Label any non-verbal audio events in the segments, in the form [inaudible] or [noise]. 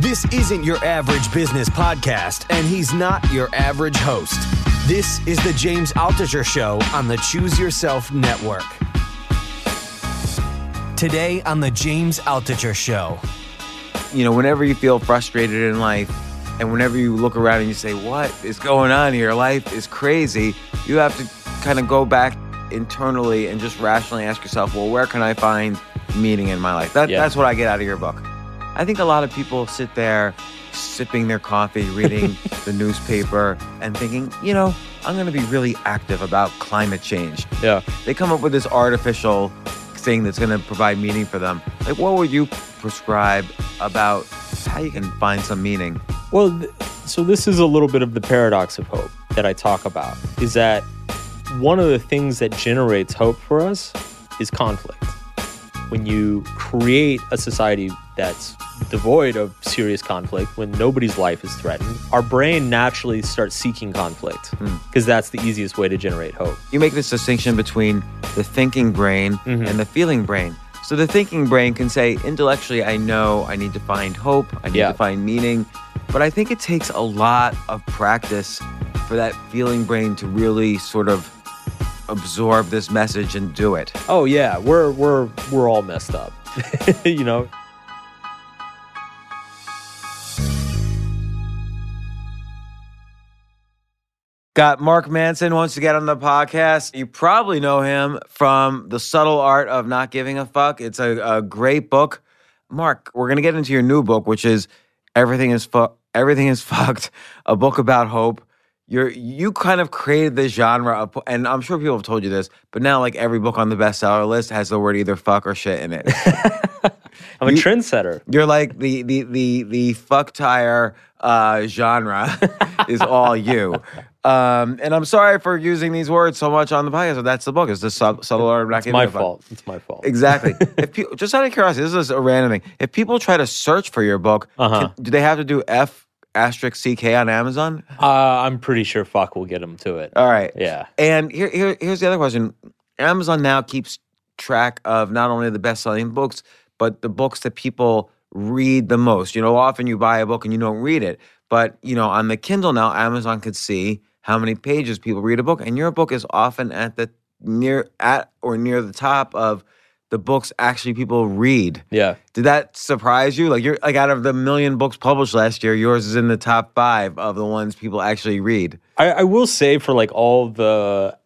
This isn't your average business podcast, and he's not your average host. This is the James Altucher Show on the Choose Yourself Network. Today on the James Altucher Show. You know, whenever you feel frustrated in life, and whenever you look around and you say, What is going on here? Life is crazy, you have to kind of go back internally and just rationally ask yourself, Well, where can I find meaning in my life? That, Yeah. That's what I get out of your book. I think a lot of people sit there sipping their coffee, reading [laughs] the newspaper, and thinking, you know, I'm going to be really active about climate change. Yeah. They come up with this artificial thing that's going to provide meaning for them. Like, what would you prescribe about how you can find some meaning? Well, th- so this is a little bit of the paradox of hope that I talk about is that one of the things that generates hope for us is conflict. When you create a society that's devoid of serious conflict, when nobody's life is threatened, our brain naturally starts seeking conflict because that's the easiest way to generate hope. You make this distinction between the thinking brain Mhm. and the feeling brain. So the thinking brain can say, intellectually, I know I need to find hope, I need Yeah. to find meaning. But I think it takes a lot of practice for that feeling brain to really sort of absorb this message and do it. Oh yeah, we're we're we're all messed up. [laughs] you know, Got Mark Manson wants to get on the podcast. You probably know him from The Subtle Art of Not Giving a Fuck. It's a, a great book. Mark, we're gonna get into your new book, which is Everything is Fu- Everything is [laughs] Fucked, a book about hope. You're you kind of created this genre of, and I'm sure people have told you this, but now like every book on the bestseller list has the word either fuck or shit in it. [laughs] I'm a You- trendsetter. You're like the the the the fuck tire uh, genre [laughs] is all you. Um, and I'm sorry for using these words so much on the podcast, but that's the book. It's the sub- subtle art of not It's my a fault. It's my fault. Exactly. [laughs] if pe- just out of curiosity, this is a random thing. If people try to search for your book, Uh-huh. can- do they have to do F asterisk CK on Amazon? Uh, I'm pretty sure fuck will get him to it. All right. Yeah. And here, here, here's the other question. Amazon now keeps track of not only the best-selling books, but the books that people read the most. You know, often you buy a book and you don't read it, but you know, on the Kindle now, Amazon could see how many pages people read a book, and your book is often at the near at or near the top of the books actually people read. Yeah. Did that surprise you? Like you're like out of the million books published last year, yours is in the top five of the ones people actually read. I, I will say for like all the,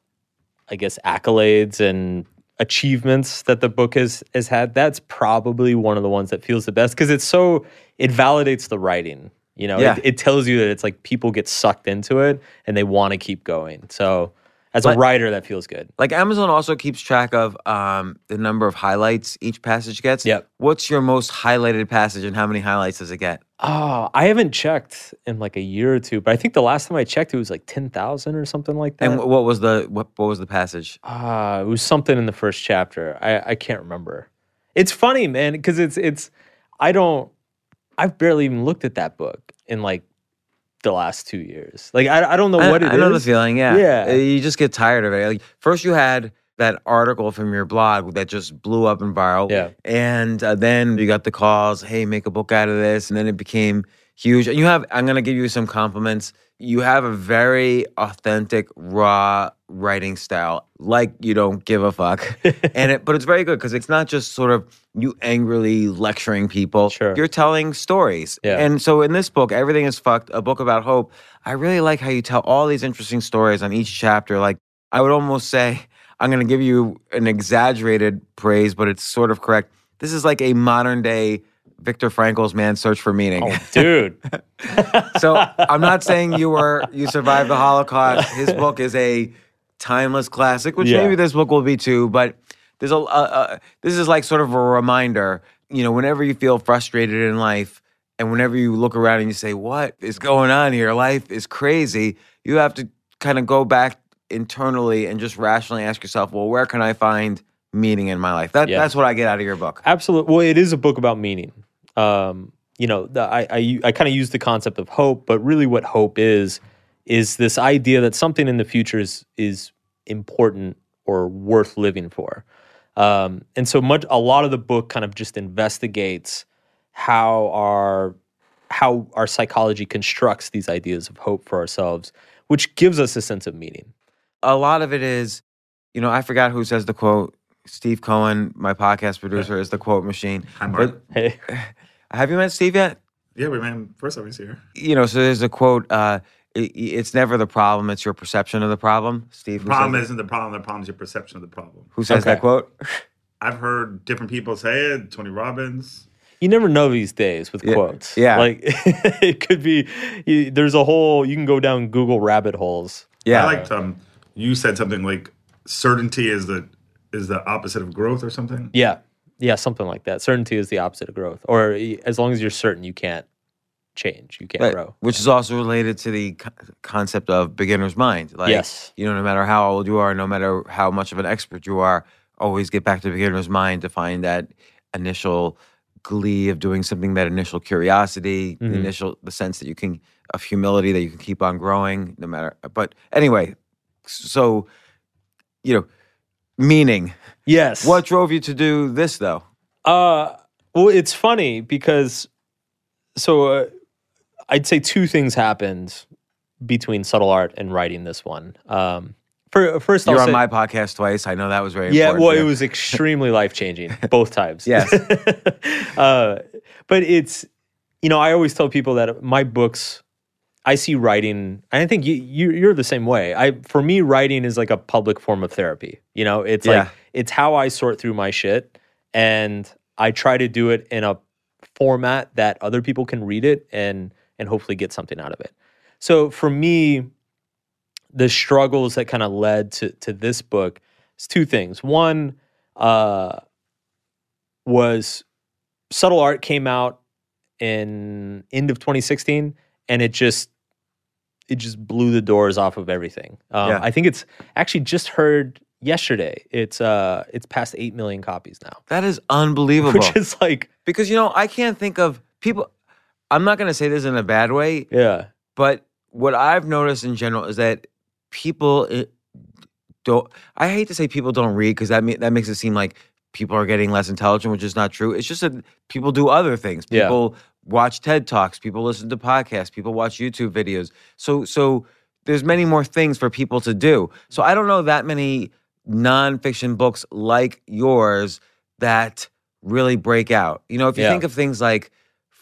I guess, accolades and achievements that the book has has had, that's probably one of the ones that feels the best because it's so it validates the writing. You know, Yeah. it, it tells you that it's like people get sucked into it and they want to keep going. So as a writer, that feels good. Like Amazon also keeps track of um, the number of highlights each passage gets. Yep. What's your most highlighted passage and how many highlights does it get? Oh, I haven't checked in like a year or two, but I think the last time I checked, it was like ten thousand or something like that. And what was the what, what was the passage? Ah, it was something in the first chapter. I I can't remember. It's funny, man, because it's it's I don't I've barely even looked at that book in like the last two years. Like I I don't know I, what it I is. know the feeling. Yeah. Yeah. You just get tired of it. Like first you had that article from your blog that just blew up and viral. Yeah. And uh, then you got the calls, hey, make a book out of this. And then it became huge. And you have, I'm going to give you some compliments. You have a very authentic, raw writing style, like you don't give a fuck. [laughs] and it, but it's very good because it's not just sort of you angrily lecturing people. Sure. You're telling stories. Yeah. And so in this book, Everything is Fucked, a book about hope, I really like how you tell all these interesting stories on each chapter. Like, I would almost say, I'm going to give you an exaggerated praise, but it's sort of correct. This is like a modern day Viktor Frankl's Man's Search for Meaning. Oh, dude. [laughs] so I'm not saying you were you survived the Holocaust. His book is a timeless classic, which Yeah. maybe this book will be too. But there's a uh, uh, this is like sort of a reminder. You know, whenever you feel frustrated in life, and whenever you look around and you say, "What is going on here? Life is crazy." You have to kind of go back internally and just rationally ask yourself, "Well, where can I find meaning in my life?" That, Yeah. That's what I get out of your book. Absolutely. Well, it is a book about meaning. Um, you know, the, I I, I kind of use the concept of hope, but really, what hope is is this idea that something in the future is is important or worth living for. Um, and so much, a lot of the book kind of just investigates how our how our psychology constructs these ideas of hope for ourselves, which gives us a sense of meaning. A lot of it is, you know, I forgot who says the quote. Steve Cohen, my podcast producer, is the quote machine. Hi, Mark. But Hey, [laughs] have you met Steve yet? yeah, we man. First time he's here. You know, so there's a quote. Uh, i- i- it's never the problem; it's your perception of the problem. Steve, The problem isn't the problem. The problem is your perception of the problem. who says that quote? [laughs] I've heard different people say it. Tony Robbins. you never know these days with Yeah, quotes. yeah. like [laughs] it could be. You, there's a whole. You can go down Google rabbit holes. Yeah, I liked um. You said something like certainty is the is the opposite of growth or something. Yeah, yeah, something like that. Certainty is the opposite of growth. Or as long as you're certain, you can't change. You can't Right, grow. which is also related to the co- concept of beginner's mind. Like, Yes. you know, no matter how old you are, no matter how much of an expert you are, always get back to beginner's mind to find that initial glee of doing something, that initial curiosity, the Mhm. initial the sense that you can of humility that you can keep on growing, no matter. But anyway, so you know, meaning. Yes. What drove you to do this though? Uh, well, it's funny because so uh, I'd say two things happened between subtle art and writing this one. Um, for, first, You're I'll on say, my podcast twice. I know that was very yeah. important. Well, it was extremely [laughs] life changing both times. Yes. [laughs] uh, but it's you know I always tell people that my books. I see writing, and I think you, you you're the same way. I for me, writing is like a public form of therapy. You know, it's Yeah. like it's how I sort through my shit, and I try to do it in a format that other people can read it and and hopefully get something out of it. So for me, the struggles that kind of led to to this book is two things. One uh, was subtle art came out in end of 2016, and it just it just blew the doors off of everything. Um, Yeah. I think it's actually just heard yesterday. It's uh it's past eight million copies now, that is [laughs] unbelievable. which is like because you know I can't think of people. I'm not going to say this in a bad way, yeah but what I've noticed in general is that people eh, don't. I hate to say people don't read because that that makes it seem like people are getting less intelligent, which is not true. It's just that people do other things. Yeah. Watch TED talks. People listen to podcasts. People watch YouTube videos. So so there's many more things for people to do. So I don't know that many nonfiction books like yours that really break out. You know, if you Yeah. think of things like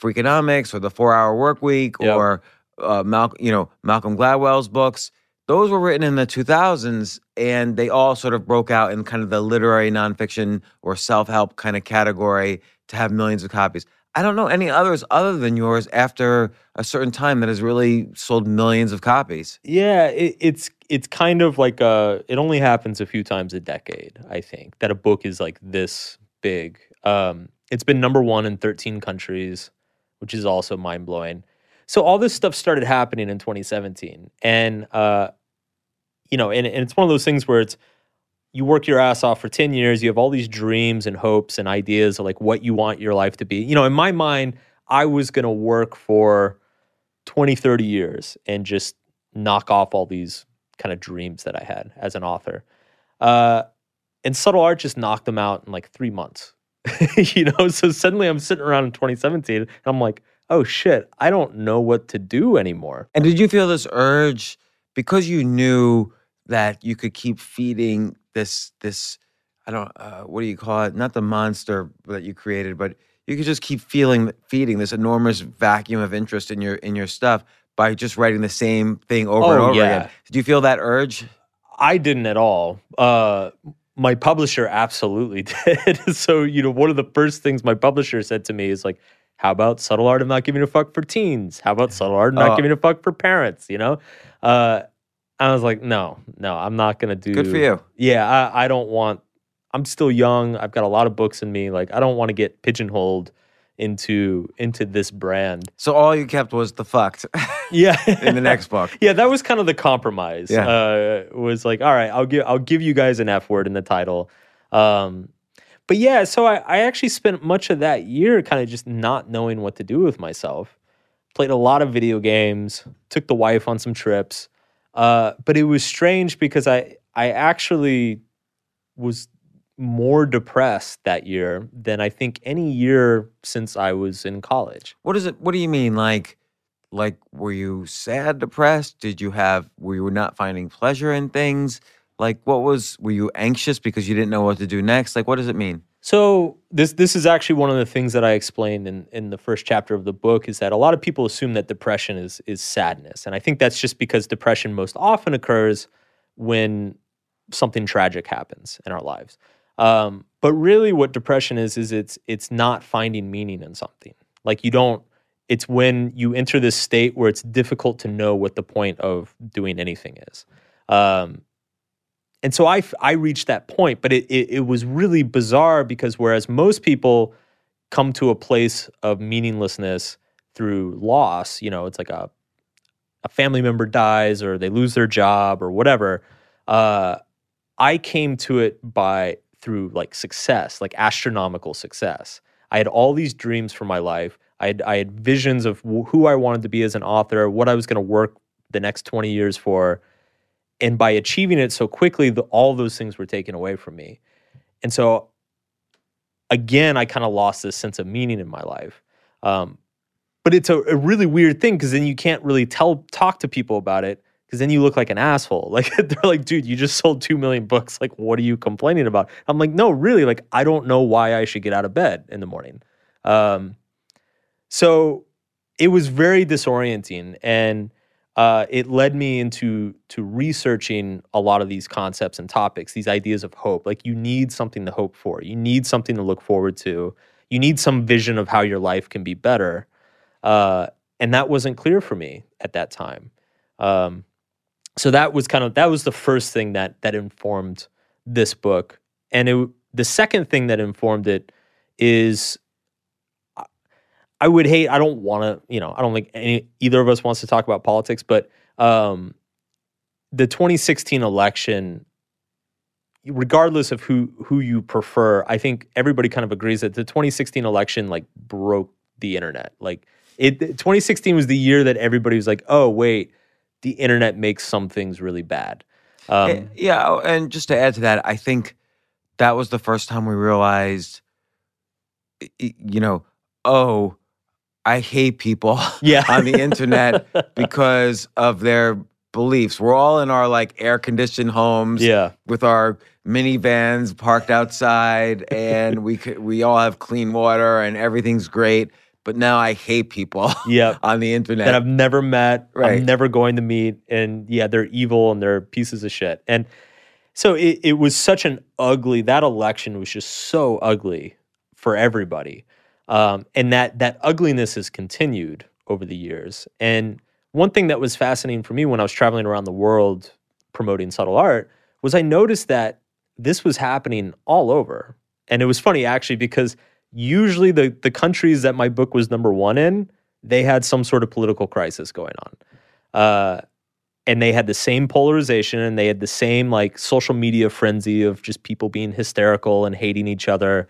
Freakonomics or the Four Hour Work Week Yep. or uh, Mal- you know Malcolm Gladwell's books, those were written in the 2000s, and they all sort of broke out in kind of the literary nonfiction or self help kind of category to have millions of copies. I don't know any others other than yours after a certain time that has really sold millions of copies. yeah it, it's it's kind of like uh it only happens a few times a decade i think that a book is like this big um it's been number one in 13 countries which is also mind-blowing so all this stuff started happening in 2017 and uh you know and, and it's one of those things where it's you work your ass off for 10 years you have all these dreams and hopes and ideas of like what you want your life to be. You know in my mind i was going to work for 20 30 years and just knock off all these kind of dreams that i had as an author. Uh, and subtle art just knocked them out in like three months. [laughs] You know so suddenly i'm sitting around in 2017 and i'm like oh shit i don't know what to do anymore. And did you feel this urge because you knew that you could keep feeding this this I don't uh, what do you call it? Not the monster that you created, but you could just keep feeling feeding this enormous vacuum of interest in your in your stuff by just writing the same thing over and Oh, over yeah. again. Did you feel that urge? I didn't at all. Uh, my publisher absolutely [laughs] did. so, you know, one of the first things my publisher said to me is like, how about subtle art of not giving a fuck for teens? How about subtle art of not Oh. giving a fuck for parents? You know? Uh, I was like, no, no, I'm not going to do. Good for you. Yeah, I, I don't want, I'm still young. I've got a lot of books in me. Like, I don't want to get pigeonholed into into this brand. So all you kept was the fucked [laughs] Yeah. [laughs] in the next book. Yeah, that was kind of the compromise. Yeah. Uh, was like, all right, I'll give I'll give you guys an F word in the title. Um, but yeah, so I, I actually spent much of that year kind of just not knowing what to do with myself. Played a lot of video games, took the wife on some trips. Uh, but it was strange because I I actually was more depressed that year than I think any year since I was in college. What is it? What do you mean? Like, like, were you sad, depressed? Did you have? Were you not finding pleasure in things? Like, what was? Were you anxious because you didn't know what to do next? Like, what does it mean? So this this is actually one of the things that I explained in in the first chapter of the book is that a lot of people assume that depression is is sadness, and I think that's just because depression most often occurs when something tragic happens in our lives. Um, but really, what depression is is it's it's not finding meaning in something. Like you don't. It's when you enter this state where it's difficult to know what the point of doing anything is. Um, and so I I reached that point, but it, it it was really bizarre because whereas most people come to a place of meaninglessness through loss, you know, it's like a a family member dies or they lose their job or whatever. Uh, I came to it by through like success, like astronomical success. I had all these dreams for my life. I had I had visions of who I wanted to be as an author, what I was going to work the next 20 years for. And by achieving it so quickly, the, all those things were taken away from me. And so again, I kind of lost this sense of meaning in my life. Um, but it's a, a really weird thing because then you can't really tell talk to people about it because then you look like an asshole. [laughs] Like they're like, dude, you just sold two million books. Like, what are you complaining about? I'm like, no, really. Like, I don't know why I should get out of bed in the morning. Um, so it was very disorienting, and uh, it led me into to researching a lot of these concepts and topics, these ideas of hope. Like, you need something to hope for. You need something to look forward to. You need some vision of how your life can be better. Uh, and that wasn't clear for me at that time. Um, so that was kind of that was the first thing that that informed this book and it, the second thing that informed it is I would hate I don't want to you know I don't think any either of us wants to talk about politics but um, the 2016 election regardless of who who you prefer I think everybody kind of agrees that the 2016 election like broke the internet like it 2016 was the year that everybody was like oh wait the internet makes some things really bad. Um, Eh, yeah, and just to add to that, I think that was the first time we realized, you know, oh, I hate people [laughs] yeah, on the internet [laughs] because of their beliefs. We're all in our like air conditioned homes yeah, with our minivans parked outside, and we could, we all have clean water and everything's great. But now I hate people [laughs] yeah. on the internet. That I've never met, Right. I'm never going to meet, and yeah, they're evil and they're pieces of shit. And so it, it was such an ugly. That election was just so ugly for everybody, um, and that that ugliness has continued over the years. And one thing that was fascinating for me when I was traveling around the world promoting subtle art was I noticed that this was happening all over. And it was funny actually because usually the the countries that my book was number one in, they had some sort of political crisis going on. Uh, and they had the same polarization and they had the same like social media frenzy of just people being hysterical and hating each other.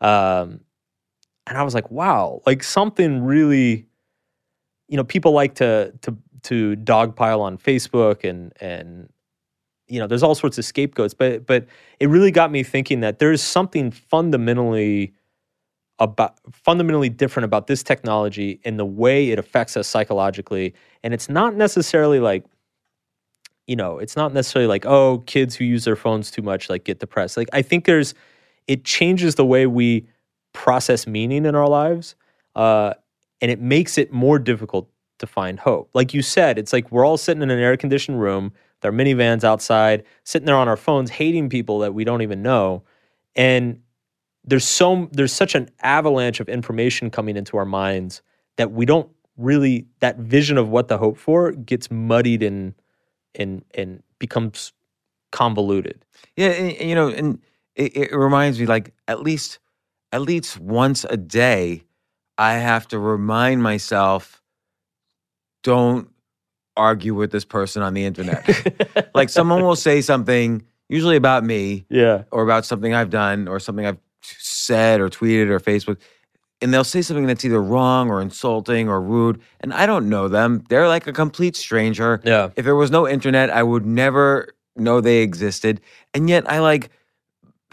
Um, and I was like, wow, like something really, you know, people like to to to dogpile on Facebook and and you know, there's all sorts of scapegoats, but but it really got me thinking that there's something fundamentally about fundamentally different about this technology and the way it affects us psychologically. And it's not necessarily like, you know, it's not necessarily like, oh, kids who use their phones too much like get depressed. Like I think there's it changes the way we process meaning in our lives. Uh, and it makes it more difficult to find hope. Like you said, it's like we're all sitting in an air conditioned room with our minivans outside, sitting there on our phones, hating people that we don't even know. And there's so there's such an avalanche of information coming into our minds that we don't really that vision of what to hope for gets muddied and and and becomes convoluted. Yeah, you know, and it, it reminds me like at least at least once a day, I have to remind myself, don't argue with this person on the internet. [laughs] like someone will say something, usually about me yeah. or about something I've done or something I've said or tweeted or Facebook, and they'll say something that's either wrong or insulting or rude, and I don't know them. They're like a complete stranger. Yeah. If there was no internet, I would never know they existed. And yet I like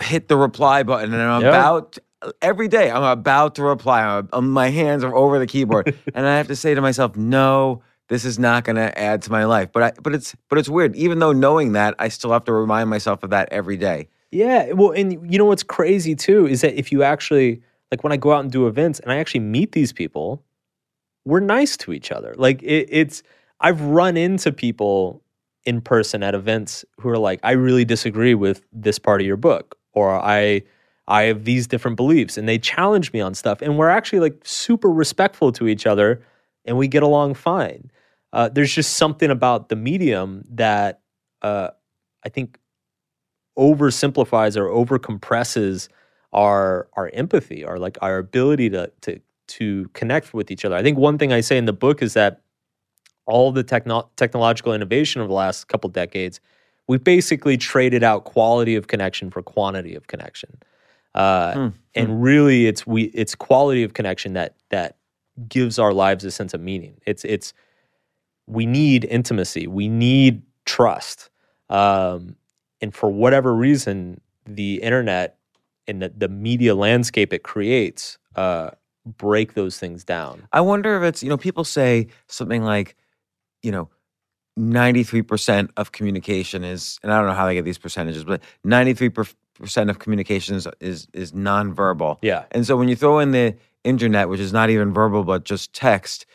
hit the reply button and I'm Yeah. about every day I'm about to reply. I'm, um, my hands are over the keyboard [laughs] and I have to say to myself, no, this is not going to add to my life. But I, but it's but it's weird. Even though knowing that, I still have to remind myself of that every day. Yeah, well, and you know what's crazy too is that if you actually like when I go out and do events and I actually meet these people, we're nice to each other. Like it, it's I've run into people in person at events who are like, I really disagree with this part of your book, or I I have these different beliefs, and they challenge me on stuff, and we're actually like super respectful to each other, and we get along fine. Uh, there's just something about the medium that uh, I think oversimplifies or overcompresses our our empathy, our like our ability to to to connect with each other. I think one thing I say in the book is that all the techno- technological innovation of the last couple decades, we basically traded out quality of connection for quantity of connection. Uh, Hmm. And really, it's we it's quality of connection that that gives our lives a sense of meaning. It's it's we need intimacy, we need trust, um, and for whatever reason, the internet and the, the media landscape it creates uh, break those things down. I wonder if it's, you know, people say something like, you know, 93% of communication is, and I don't know how they get these percentages, but 93% of communications is is nonverbal. Yeah. And so when you throw in the internet, which is not even verbal but just text,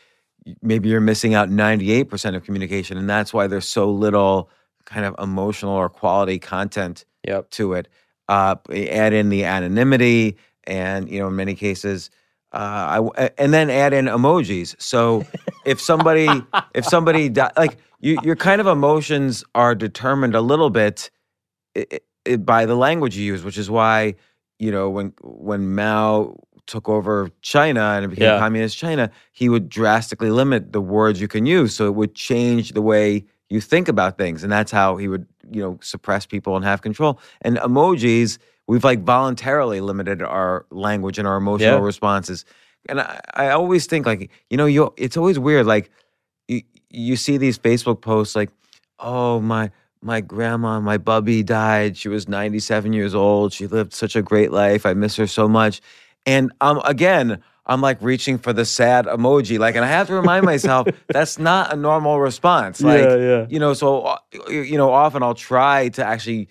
maybe you're missing out 98% of communication. And that's why there's so little kind of emotional or quality content Yep. to it. Uh, add in the anonymity, and you know, in many cases, uh, I, and then add in emojis. So [laughs] if somebody, if somebody, di- like you, your kind of emotions are determined a little bit i i by the language you use, which is why you know when when Mao took over China and it became Yeah. communist China, he would drastically limit the words you can use, so it would change the way you think about things, and that's how he would you know suppress people and have control. And emojis, we've like voluntarily limited our language and our emotional Yeah. responses. And I, I always think like you know you it's always weird like you you see these Facebook posts like oh my my grandma my bubby died. She was 97 years old. She lived such a great life. I miss her so much. And um again I'm like reaching for the sad emoji. Like and I have to remind myself that's not a normal response. Like Yeah, yeah. you know so uh, you you know often I'll try to actually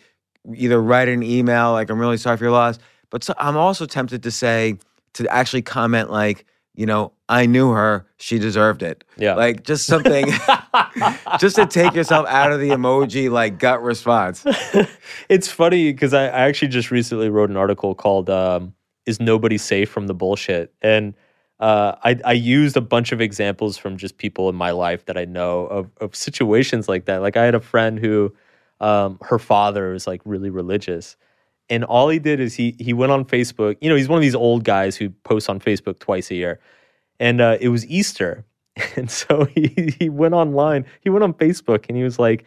either write an email like I'm really sorry for your loss. But so, I'm also tempted to say to actually comment like you know I knew her she deserved it Yeah. like just something [laughs] just to take yourself out of the emoji like gut response [laughs] it's funny because I, I actually just recently wrote an article called um, "Is Nobody Safe from the Bullshit?" and uh, I, I used a bunch of examples from just people in my life that I know of, of situations like that. Like I had a friend who, um, her father was like really religious, and all he did is he he went on Facebook. You know, he's one of these old guys who posts on Facebook twice a year, and uh, it was Easter, [laughs] and so he he went online. He went on Facebook and he was like,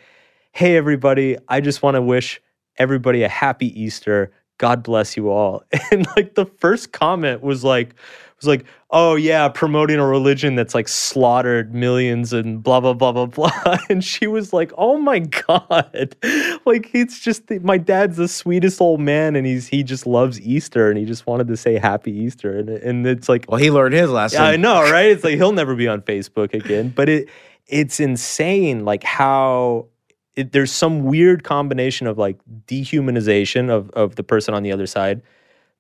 "Hey everybody, I just want to wish everybody a happy Easter. God bless you all." [laughs] And like the first comment was like was like, "Oh yeah, promoting a religion that's like slaughtered millions and blah blah blah blah blah." [laughs] And she was like, "Oh my god!" [laughs] Like it's just my dad's the sweetest old man, and he's he just loves Easter, and he just wanted to say Happy Easter, and and it's like, well he learned his lesson yeah, I know, right? It's like he'll never be on Facebook again. But it it's insane, like how it, there's some weird combination of like dehumanization of of the person on the other side,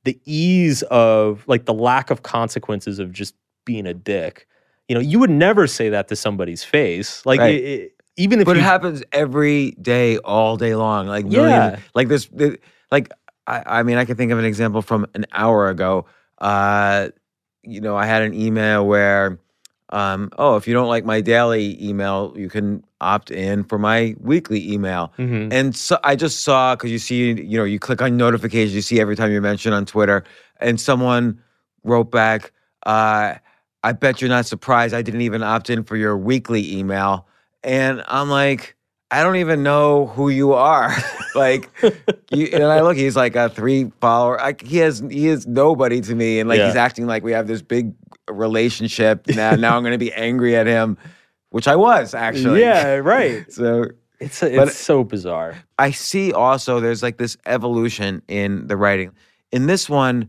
the ease of like the lack of consequences of just being a dick. You know, you would never say that to somebody's face, like Right. it, it- even if but you, it happens every day all day long like millions, Yeah. like this like I, I mean i can think of an example from an hour ago uh you know i had an email where um oh if you don't like my daily email you can opt in for my weekly email Mhm. and so I just saw because you see, you know, you click on notifications, you see every time you're mentioned on Twitter, and someone wrote back, uh, "I bet you're not surprised I didn't even opt in for your weekly email," and I'm like, I don't even know who you are, [laughs] like, you, and I look, he's like a three follower, I, he has he is nobody to me, and like Yeah. he's acting like we have this big relationship now. now I'm going to be angry at him, which I was actually, yeah, right. [laughs] so It's it's so bizarre. I see also there's like this evolution in the writing. In this one,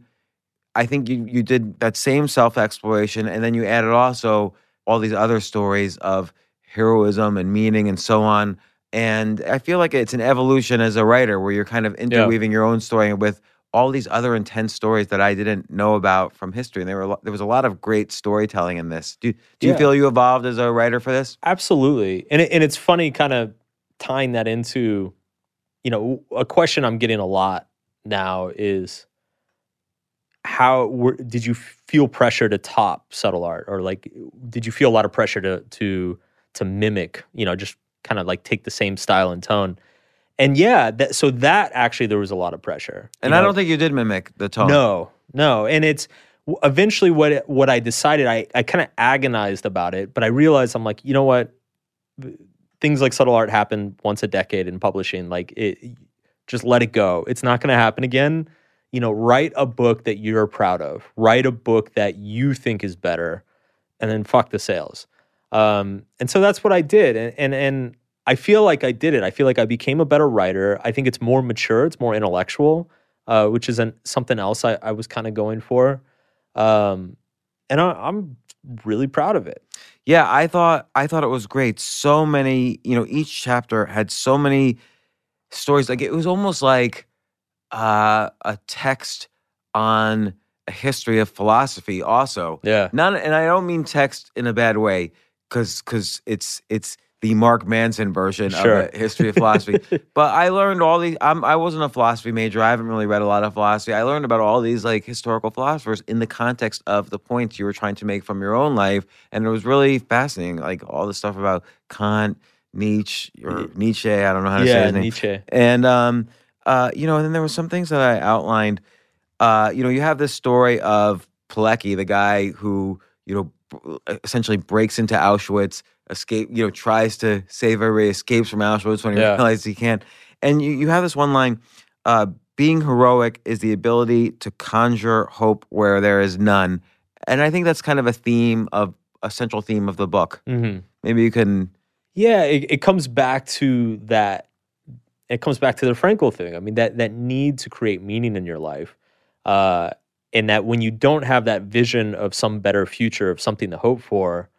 I think you you did that same self exploration, and then you added also all these other stories of heroism and meaning and so on. And I feel like it's an evolution as a writer where you're kind of interweaving your own story with all these other intense stories that I didn't know about from history. And there were there was a lot of great storytelling in this. Do do you Yeah. feel you evolved as a writer for this? Absolutely. And it, and it's funny kind of tying that into you know a question I'm getting a lot now is how were, did you feel pressure to top subtle art or like did you feel a lot of pressure to to to mimic, you know, just kind of like take the same style and tone. And yeah, that, so that actually there was a lot of pressure. And I don't think you did mimic the tone. No, no, and it's eventually what it- what I decided. I I kind of agonized about it, but I realized I'm like, you know what? Things like subtle art happen once a decade in publishing. Like it, just let it go. It's not going to happen again. You know, write a book that you're proud of. Write a book that you think is better, and then fuck the sales. Um, and so that's what I did, and and and I feel like I did it. I feel like I became a better writer. I think it's more mature. It's more intellectual uh, which is an, something else I, I was kind of going for. Um, and I, I'm really proud of it. Yeah, I thought I thought it was great. So many, you know, each chapter had so many stories. Like it was almost like uh, a text on a history of philosophy. Also, Yeah. none, and I don't mean text in a bad way, because because it's it's the Mark Manson version Sure. of a history of philosophy. [laughs] but I learned all these. I'm, I wasn't a philosophy major. I haven't really read a lot of philosophy. I learned about all these like historical philosophers in the context of the points you were trying to make from your own life, and it was really fascinating. Like all the stuff about Kant, Nietzsche, or Nietzsche. I don't know how to say his name. Nietzsche. And um, uh, you know, and then there were some things that I outlined. Uh, you know, you have this story of Pilecki, the guy who you know essentially breaks into Auschwitz, escape. You know, tries to save everybody, escapes from Auschwitz when he Yeah. realizes he can't. And you you have this one line. Uh, being heroic is the ability to conjure hope where there is none. And I think that's kind of a theme of a central theme of the book. hmm Maybe you can Yeah, it, it comes back to that. It comes back to the Frankl thing. I mean, that that need to create meaning in your life, uh, and that when you don't have that vision of some better future, of something to hope for,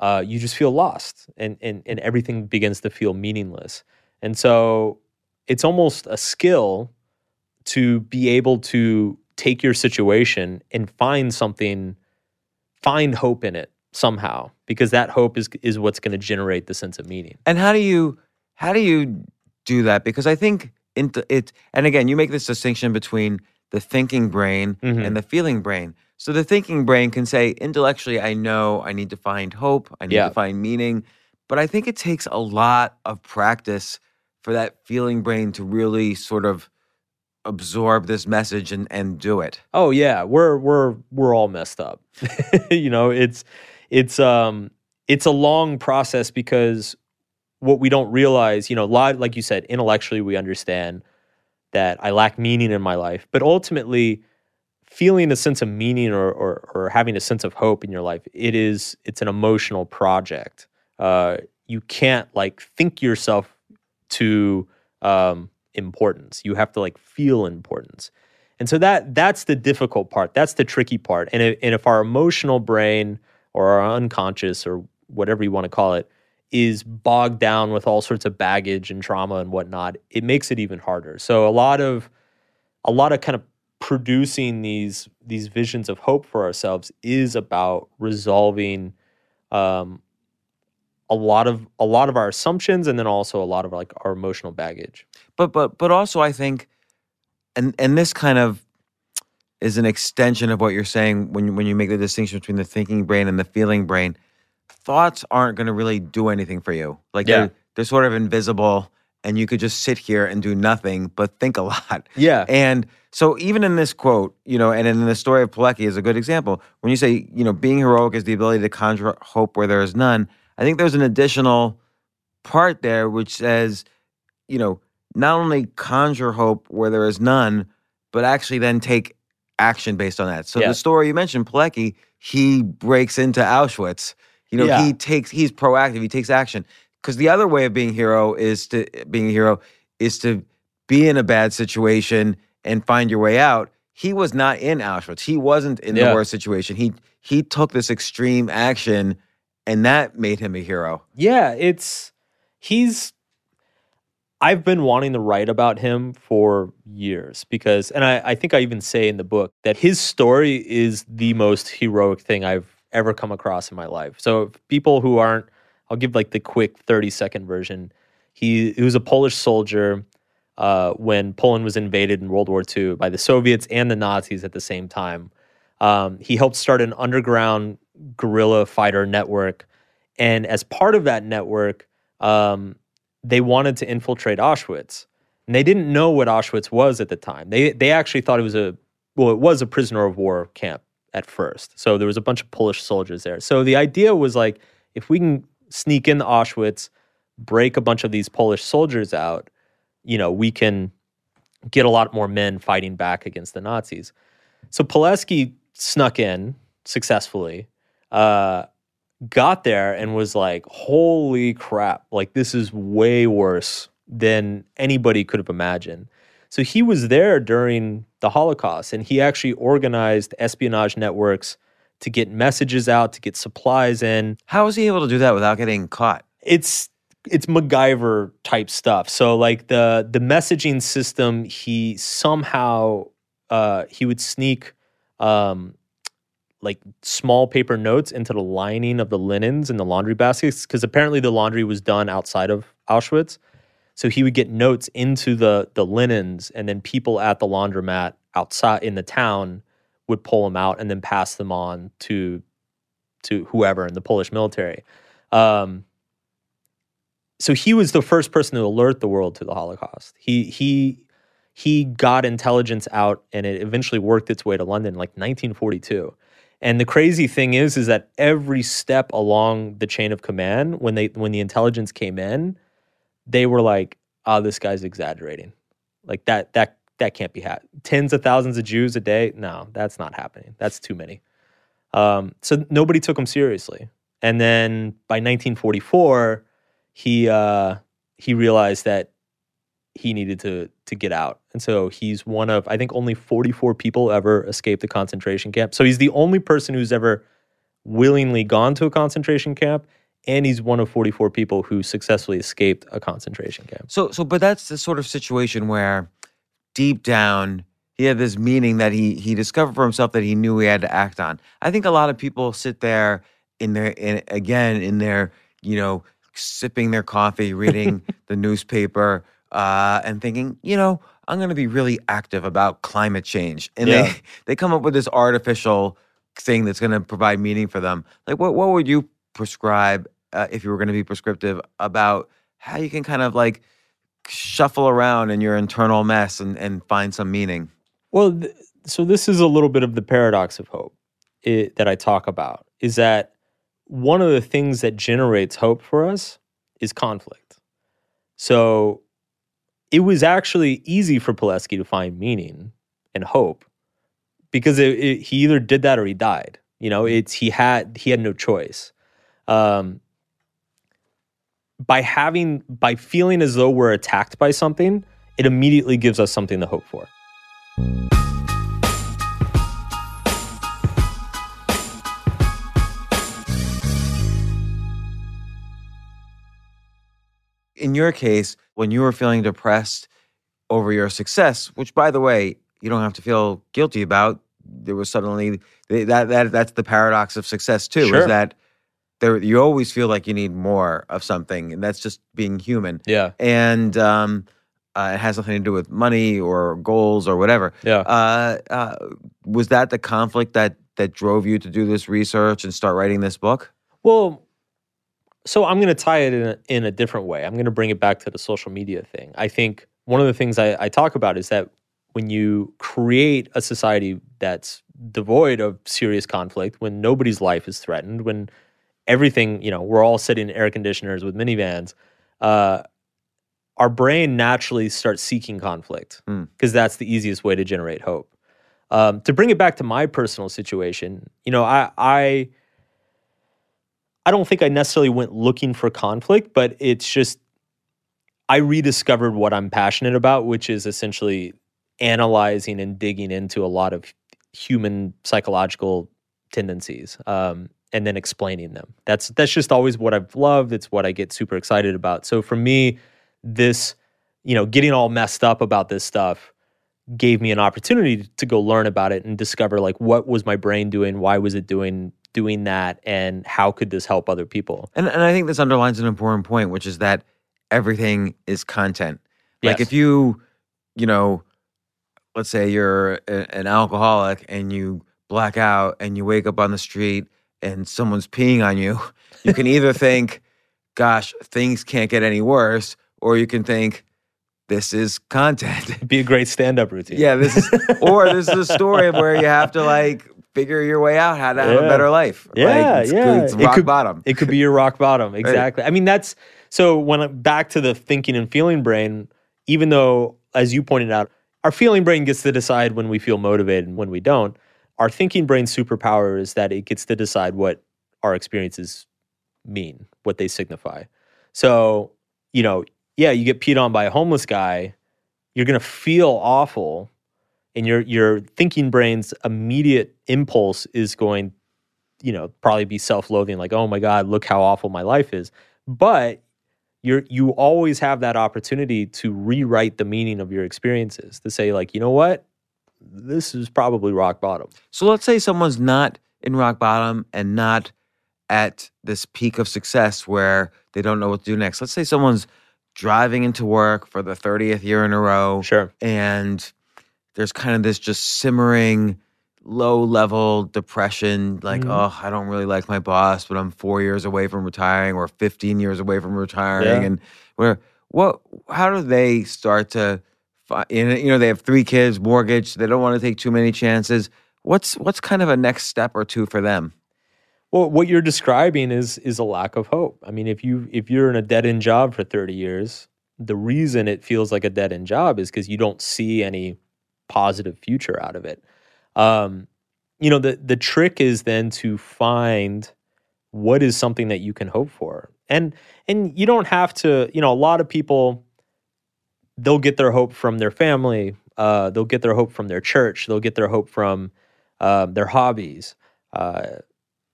uh, you just feel lost, and and and everything begins to feel meaningless. And so, it's almost a skill to be able to take your situation and find something, find hope in it somehow, because that hope is is what's going to generate the sense of meaning. And how do you how do you do that? Because I think it, and again, you make this distinction between the thinking brain Mhm. and the feeling brain. So the thinking brain can say intellectually, I know I need to find hope, I need Yeah. to find meaning, but I think it takes a lot of practice for that feeling brain to really sort of absorb this message and and do it. Oh yeah, we're we're we're all messed up. [laughs] you know, it's it's um it's a long process because what we don't realize, you know, lot like you said, intellectually we understand that I lack meaning in my life, but ultimately feeling a sense of meaning or or, or having a sense of hope in your life, it is it's an emotional project. Uh, you can't like think yourself to um, importance. You have to like feel importance. And so that that's the difficult part. That's the tricky part. And if, and if our emotional brain or our unconscious or whatever you want to call it is bogged down with all sorts of baggage and trauma and whatnot, it makes it even harder. So a lot of a lot of kind of producing these these visions of hope for ourselves is about resolving um, a lot of a lot of our assumptions and then also a lot of like our emotional baggage. but but but also I think, and and this kind of is an extension of what you're saying when when you make the distinction between the thinking brain and the feeling brain. Thoughts aren't going to really do anything for you. Like Yeah. they're they're sort of invisible, and you could just sit here and do nothing but think a [laughs] lot. Yeah. And so even in this quote, you know, and in the story of Pilecki is a good example. When you say, you know, being heroic is the ability to conjure hope where there is none, I think there's an additional part there which says, you know, not only conjure hope where there is none, but actually then take action based on that. So Yeah. the story you mentioned, Pilecki, he breaks into Auschwitz. You know, Yeah. he takes he's proactive, he takes action. because the other way of being hero is to being a hero is to be in a bad situation and find your way out. He was not in Auschwitz. He wasn't in Yeah. the worst situation. He he took this extreme action, and that made him a hero. Yeah, it's he's I've been wanting to write about him for years because and I, I think I even say in the book that his story is the most heroic thing I've ever come across in my life. So people who aren't I'll give like the quick 30 second version. He, he was a Polish soldier uh, when Poland was invaded in World War II by the Soviets and the Nazis at the same time. Um, he helped start an underground guerrilla fighter network. And as part of that network, um, they wanted to infiltrate Auschwitz. And they didn't know what Auschwitz was at the time. They, they actually thought it was a, well, it was a prisoner of war camp at first. So there was a bunch of Polish soldiers there. So the idea was like, if we can sneak into Auschwitz, break a bunch of these Polish soldiers out, you know, we can get a lot more men fighting back against the Nazis. So Pilecki snuck in successfully, uh, got there and was like, holy crap, like this is way worse than anybody could have imagined. So he was there during the Holocaust and he actually organized espionage networks to get messages out, to get supplies in How was he able to do that without getting caught? it's it's MacGyver type stuff. So like the the messaging system, he somehow uh, he would sneak um, like small paper notes into the lining of the linens in the laundry baskets because apparently the laundry was done outside of Auschwitz. So he would get notes into the the linens, and then people at the laundromat outside in the town would pull them out and then pass them on to to whoever in the Polish military. Um, so he was the first person to alert the world to the Holocaust. He he he got intelligence out, and it eventually worked its way to London, like 1942. And the crazy thing is, is that every step along the chain of command, when they when the intelligence came in, they were like, "Oh, this guy's exaggerating. Like that that that can't be happening. Tens of thousands of Jews a day? No, that's not happening. That's too many." Um, so nobody took him seriously. And then by 1944, he uh, he realized that he needed to to get out, and so he's one of I think only 44 people ever escaped a concentration camp. So he's the only person who's ever willingly gone to a concentration camp, and he's one of 44 people who successfully escaped a concentration camp. So, so, but that's the sort of situation where, deep down, he had this meaning that he he discovered for himself that he knew he had to act on. I think a lot of people sit there in their in, again in their you know sipping their coffee, reading [laughs] the newspaper, uh, and thinking, you know, I'm going to be really active about climate change, and Yeah. they [laughs] they come up with this artificial thing that's going to provide meaning for them. Like, what what would you prescribe uh, if you were going to be prescriptive about how you can kind of like shuffle around in your internal mess and, and find some meaning. Well, th- so this is a little bit of the paradox of hope i that I talk about is that one of the things that generates hope for us is conflict. So it was actually easy for Pilecki to find meaning and hope because it, it, he either did that or he died. You know, it's he had he had no choice. Um, by having by feeling as though we're attacked by something, it immediately gives us something to hope for. In your case, when you were feeling depressed over your success, which by the way, you don't have to feel guilty about, there was suddenly that that that's the paradox of success too, Sure. is that there you always feel like you need more of something, and that's just being human. Yeah, And um, uh, it has nothing to do with money or goals or whatever. yeah. Uh, uh, was that the conflict that that drove you to do this research and start writing this book? Well, so I'm going to tie it in a, in a different way. I'm going to bring it back to the social media thing. I think one of the things I, I talk about is that when you create a society that's devoid of serious conflict, when nobody's life is threatened, when everything, you know, we're all sitting in air conditioners with minivans, uh, our brain naturally starts seeking conflict Hmm. because that's the easiest way to generate hope. Um, to bring it back to my personal situation, you know, I, I I don't think I necessarily went looking for conflict, but it's just I rediscovered what I'm passionate about, which is essentially analyzing and digging into a lot of human psychological tendencies um, and then explaining them. That's that's just always what I've loved. It's what I get super excited about. So for me, this you know getting all messed up about this stuff gave me an opportunity to go learn about it and discover like what was my brain doing, why was it doing doing that, and how could this help other people. And and I think this underlines an important point, which is that everything is content. Like Yes. if you, you know, let's say you're a, an alcoholic and you black out and you wake up on the street and someone's peeing on you, you can either [laughs] think, gosh, things can't get any worse, or you can think, this is content. It'd be a great stand-up routine. yeah, this is, [laughs] or this is a story of where you have to like figure your way out how to have a better life. Yeah, like, it's, yeah. it's It rock could- bottom. It could be your rock bottom. [laughs] Exactly. I mean, that's so when back to the thinking and feeling brain, even though, as you pointed out, our feeling brain gets to decide when we feel motivated and when we don't, our thinking brain superpower is that it gets to decide what our experiences mean, what they signify. So, you know, yeah, you get peed on by a homeless guy, you're to feel awful. And your your thinking brain's immediate impulse is going you know probably be self-loathing like oh my god look how awful my life is but you're you always have that opportunity to rewrite the meaning of your experiences to say like you know what this is probably rock bottom So let's say someone's not in rock bottom and not at this peak of success where they don't know what to do next. Let's say someone's driving into work for the 30th year in a row sure and there's kind of this just simmering low level depression like Mhm. oh I don't really like my boss but I'm 4 years away from retiring or 15 years away from retiring Yeah. and where what how do they start to you know they have 3 kids mortgage they don't want to take too many chances. What's what's kind of a next step or two for them? Well what you're describing is is a lack of hope. I mean if you if you're in a dead end job for 30 years the reason it feels like a dead end job is because you don't see any positive future out of it. Um you know the the trick is then to find what is something that you can hope for. And and you don't have to you know a lot of people they'll get their hope from their family uh, they'll get their hope from their church they'll get their hope from uh, their hobbies uh,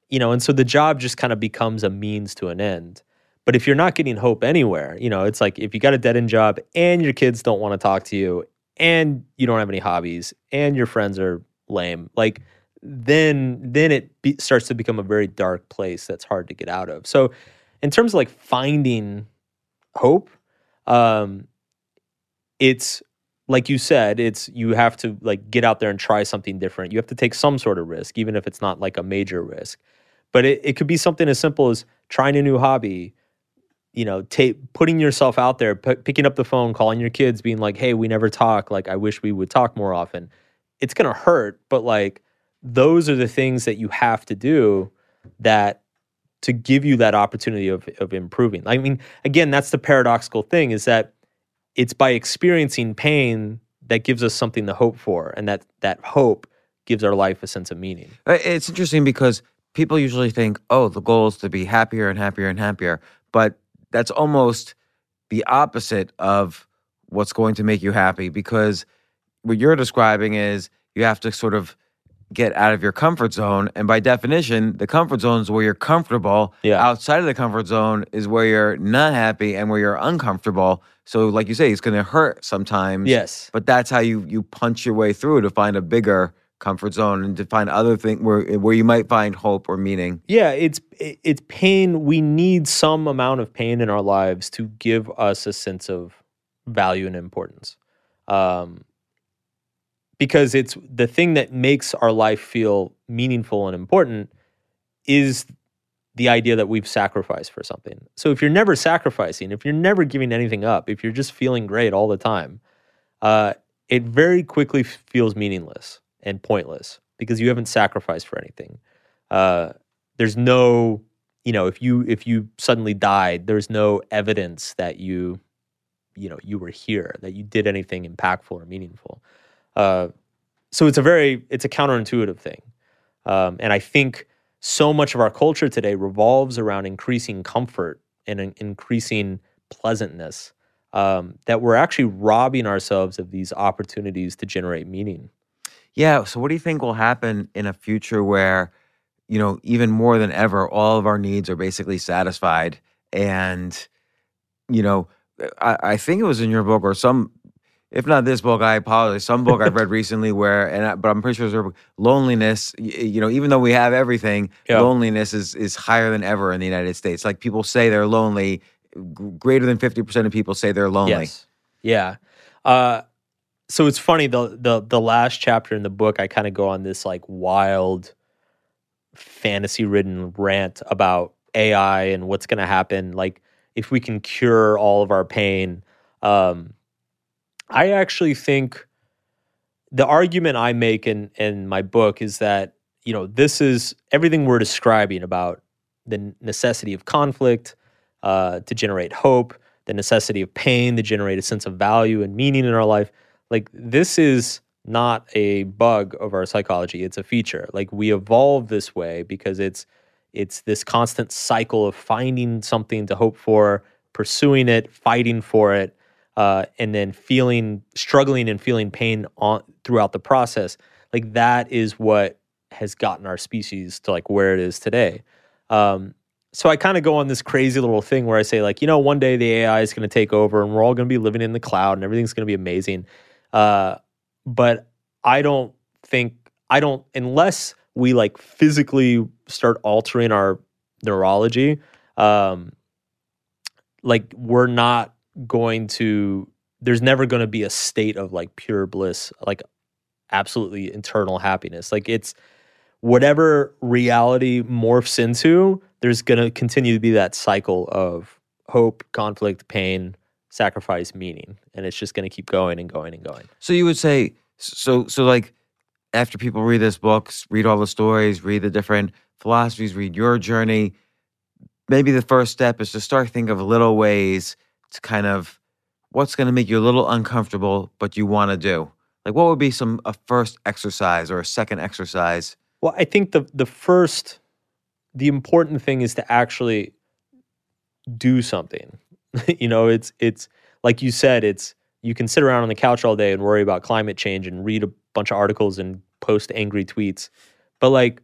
you know and so the job just kind of becomes a means to an end. But if you're not getting hope anywhere you know it's like if you got a dead end job and your kids don't want to talk to you and you don't have any hobbies and your friends are lame like then then it be, starts to become a very dark place that's hard to get out of. So in terms of like finding hope um it's like you said it's you have to like get out there and try something different. You have to take some sort of risk even if it's not like a major risk. But it, it could be something as simple as trying a new hobby you know putting yourself out there p- picking up the phone calling your kids being like hey we never talk. Like i wish we would talk more often. It's going to hurt but like those are the things that you have to do that to give you that opportunity of, of improving. I mean again that's the paradoxical thing is that it's by experiencing pain that gives us something to hope for and that that hope gives our life a sense of meaning Uh, It's interesting because people usually think, oh, the goal is to be happier and happier and happier. But that's almost the opposite of what's going to make you happy because what you're describing is you have to sort of get out of your comfort zone. And by definition, the comfort zone is where you're comfortable. Yeah. Outside of the comfort zone is where you're not happy and where you're uncomfortable. So, like you say, it's going to hurt sometimes. yes But that's how you you punch your way through to find a bigger comfort zone and to find other things where where you might find hope or meaning. yeah it's it's pain we need some amount of pain in our lives to give us a sense of value and importance um because it's the thing that makes our life feel meaningful and important is the idea that we've sacrificed for something. So if you're never sacrificing if you're never giving anything up if you're just feeling great all the time uh it very quickly feels meaningless and pointless because you haven't sacrificed for anything. Uh there's no you know if you if you suddenly died there's no evidence that you you know you were here that you did anything impactful or meaningful uh, so it's a very it's a counterintuitive thing um, and i think so much of our culture today revolves around increasing comfort and in- increasing pleasantness um, that we're actually robbing ourselves of these opportunities to generate meaning. Yeah. So, what do you think will happen in a future where, you know, even more than ever, all of our needs are basically satisfied? And, you know, I, I think it was in your book or some, if not this book, I apologize. Some book I've read [laughs] recently where, and I, but I'm pretty sure it's your book, loneliness. You know, even though we have everything, Yeah. loneliness is is higher than ever in the United States. Like people say they're lonely. Greater than fifty percent of people say they're lonely. Yes. Yeah. Uh, so it's funny the the the last chapter in the book, I kind of go on this like wild, fantasy ridden rant about AI and what's going to happen. Like if we can cure all of our pain. Um, I actually think the argument I make in in my book is that you know this is everything we're describing about the necessity of conflict uh, to generate hope, the necessity of pain to generate a sense of value and meaning in our life. Like this is not a bug of our psychology; it's a feature. Like we evolve this way because it's it's this constant cycle of finding something to hope for, pursuing it, fighting for it, uh, and then feeling struggling and feeling pain on throughout the process. Like that is what has gotten our species to like where it is today. Um, so I kind of go on this crazy little thing where I say like, you know, one day the AI is going to take over and we're all going to be living in the cloud and everything's going to be amazing. Uh, but I don't think I don't unless we like physically start altering our neurology. Um, like we're not going to. There's never going to be a state of like pure bliss, like absolutely internal happiness. Like it's whatever reality morphs into, there's going to continue to be that cycle of hope, conflict, pain, sacrifice, meaning. And it's just going to keep going and going and going. So you would say so so like after people read this book, read all the stories, read the different philosophies, read your journey, maybe the first step is to start thinking of little ways to kind of what's going to make you a little uncomfortable but you want to do. Like what would be some a first exercise or a second exercise? Well, I think the the first the important thing is to actually do something. [laughs] you know, it's it's like you said, it's you can sit around on the couch all day and worry about climate change and read a bunch of articles and post angry tweets. But like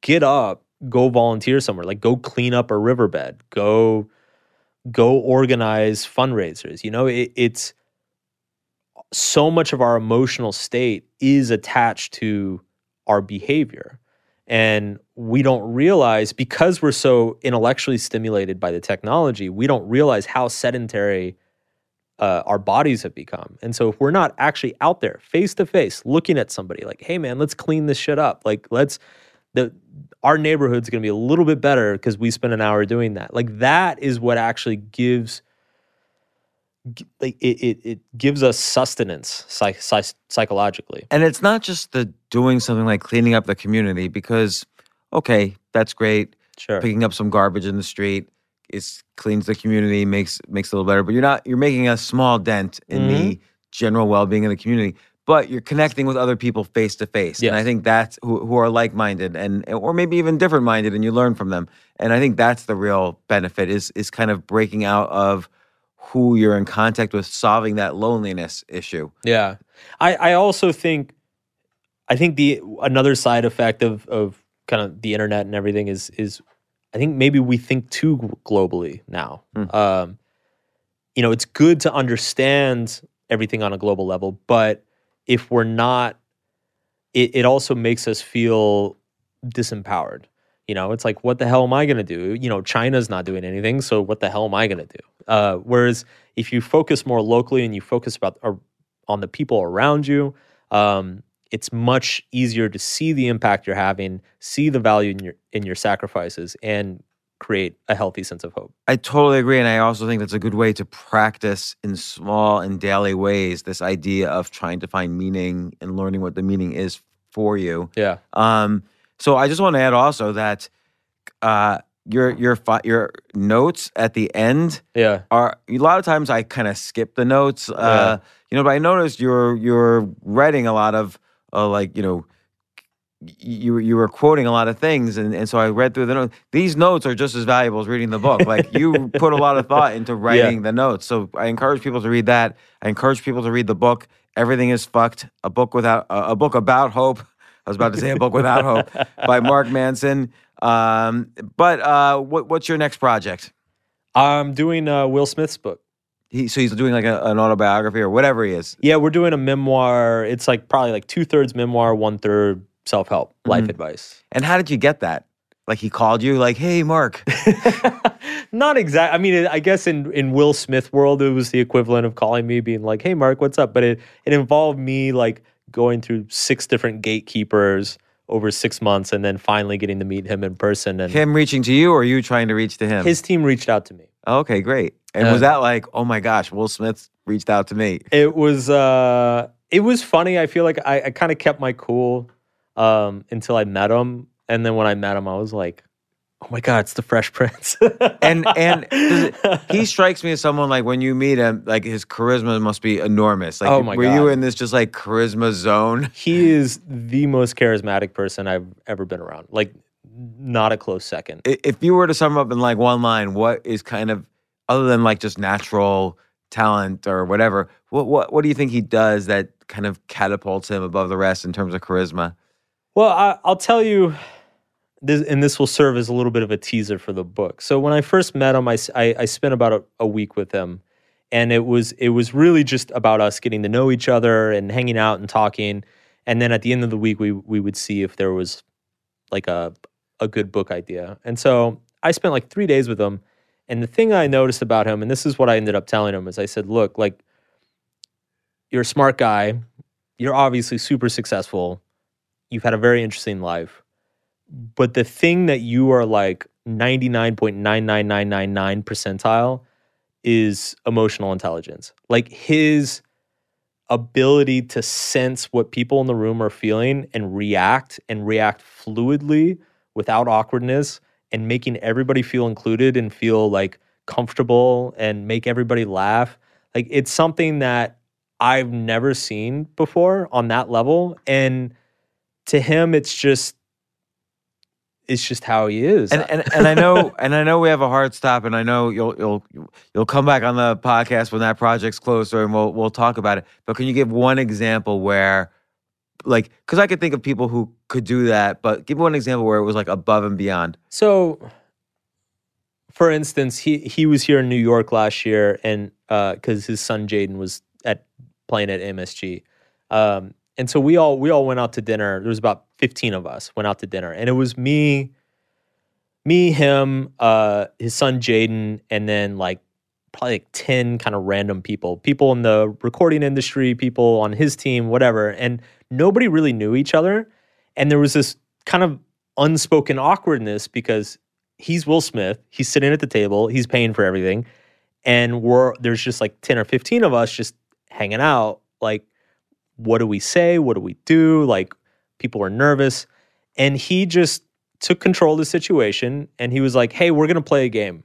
get up, go volunteer somewhere, like go clean up a riverbed, go go organize fundraisers. You know, it, it's so much of our emotional state is attached to our behavior. And we don't realize because we're so intellectually stimulated by the technology, we don't realize how sedentary uh, our bodies have become. And so if we're not actually out there face to face looking at somebody like, hey man, let's clean this shit up. Like let's the our neighborhood's gonna be a little bit better because we spent an hour doing that. Like that is what actually gives like it, it, it gives us sustenance psych, psych, psychologically. And it's not just the doing something like cleaning up the community because okay, that's great. Sure. picking up some garbage in the street is cleans the community makes makes it a little better but you're not you're making a small dent in the mm-hmm. general well-being of the community but you're connecting with other people face to face and i think that's who, who are like-minded and or maybe even different minded and you learn from them and i think that's the real benefit is is kind of breaking out of who you're in contact with solving that loneliness issue Yeah. I, I also think I think the another side effect of of kind of the internet and everything is is I think maybe we think too globally now. Hmm. Um, you know, it's good to understand everything on a global level, but if we're not, it, it also makes us feel disempowered. You know, it's like, what the hell am I going to do? You know, China's not doing anything, so what the hell am I going to do? Uh, whereas if you focus more locally and you focus about or, on the people around you, um, it's much easier to see the impact you're having, see the value in your in your sacrifices, and create a healthy sense of hope. I totally agree. And I also think that's a good way to practice in small and daily ways this idea of trying to find meaning and learning what the meaning is for you. Yeah. Um, so I just want to add also that uh, your your fi- your notes at the end Yeah. are a lot of times I kind of skip the notes. Uh, You know, but I noticed you're you're writing a lot of uh, like you know you were- you were quoting a lot of things, and, and so I read through the notes. These notes are just as valuable as reading the book. Like you [laughs] put a lot of thought into writing the notes. So I encourage people to read that. I encourage people to read the book. Everything is fucked. A book without a, a book about hope. [laughs] I was about to say a book without hope by Mark [laughs] Manson. Um, but uh, what, what's your next project? I'm doing uh, Will Smith's book. He, so he's doing like a, an autobiography or whatever he is. Yeah, we're doing a memoir. It's like probably like two thirds memoir, one third self help, life advice. And how did you get that? Like he called you, like, "Hey, Mark." [laughs] Not exact. I mean, I guess in in Will Smith world, it was the equivalent of calling me, being like, "Hey, Mark, what's up?" But it it involved me like going through six different gatekeepers over six months, and then finally getting to meet him in person. And him reaching to you, or you trying to reach to him? his team reached out to me. okay, great. And Uh, was that like, oh my gosh, Will Smith reached out to me? It was uh it was funny. I feel like I, I kind of kept my cool um until I met him. And then when I met him, I was like, oh my God, it's the Fresh Prince. [laughs] And and it- he strikes me as someone like when you meet him, like his charisma must be enormous. Like, Oh my were you in this just like charisma zone? [laughs] he is the most charismatic person I've ever been around. Like not a close second. If you were to sum up in like one line, what is kind of other than like just natural talent or whatever? What what what do you think he does that kind of catapults him above the rest in terms of charisma? Well, I, I'll tell you, this, and this will serve as a little bit of a teaser for the book. So when I first met him, I I spent about a, a week with him, and it was it was really just about us getting to know each other and hanging out and talking. And then at the end of the week, we we would see if there was like a a good book idea. And so I spent like three days with him. And the thing I noticed about him, and this is what I ended up telling him, is I said, "Look, like you're a smart guy. You're obviously super successful. You've had a very interesting life. But the thing that you are like 99.99999 percentile is emotional intelligence. Like his ability to sense what people in the room are feeling and react and react fluidly without awkwardness and making everybody feel included and feel like comfortable and make everybody laugh. Like it's something that I've never seen before on that level. And to him, it's just it's just how he is. And, and and I know [laughs] and I know we have a hard stop, and I know you'll you'll you'll come back on the podcast when that project's closer, and we'll we'll talk about it. But can you give one example where, like, because I could think of people who could do that, but give one example where it was like above and beyond. So, for instance, he he was here in New York last year, and because his son Jaden was at playing at MSG, um, and so we all we all went out to dinner. There was about fifteen of us went out to dinner, and it was me, me, him, uh, his son Jaden, and then like probably like ten kind of random people, people in the recording industry, people on his team, whatever, and nobody really knew each other, and there was this kind of unspoken awkwardness because he's Will Smith. He's sitting at the table. He's paying for everything, and we're there's just like ten or fifteen of us just hanging out. Like, what do we say? What do we do? Like, people are nervous, and he just took control of the situation, and he was like, "Hey, we're gonna play a game.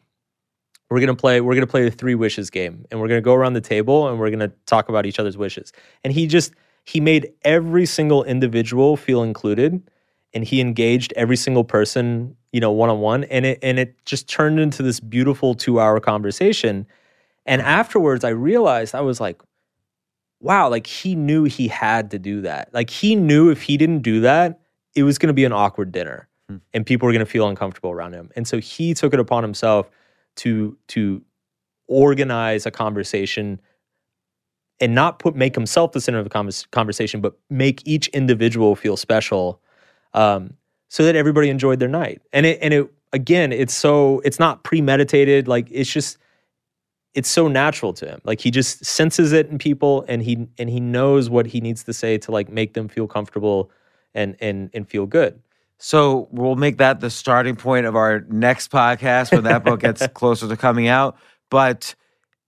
We're gonna play. We're gonna play the three wishes game, and we're gonna go around the table, and we're gonna talk about each other's wishes." And he just he made every single individual feel included and he engaged every single person, you know, one on one, and it and it just turned into this beautiful two hour conversation. And afterwards, I realized I was like, wow, like he knew he had to do that. Like he knew if he didn't do that, it was going to be an awkward dinner, Hmm. and people were going to feel uncomfortable around him. And so he took it upon himself to to organize a conversation and not put make himself the center of the conversation, but make each individual feel special, um, so that everybody enjoyed their night. And it and it again, it's so it's not premeditated. Like it's just it's so natural to him. Like he just senses it in people, and he and he knows what he needs to say to like make them feel comfortable and and and feel good. So we'll make that the starting point of our next podcast when that book gets [laughs] closer to coming out. But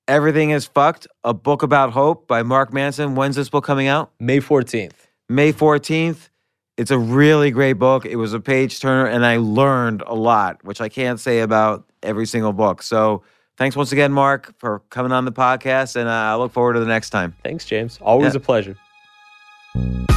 everything is fucked. A book about hope by Mark Manson. When's this book coming out? May fourteenth. May 14th. It's a really great book. It was a page turner, and I learned a lot, which I can't say about every single book. So thanks once again, Mark, for coming on the podcast, and uh, I look forward to the next time. Thanks, James. Always Yeah. a pleasure.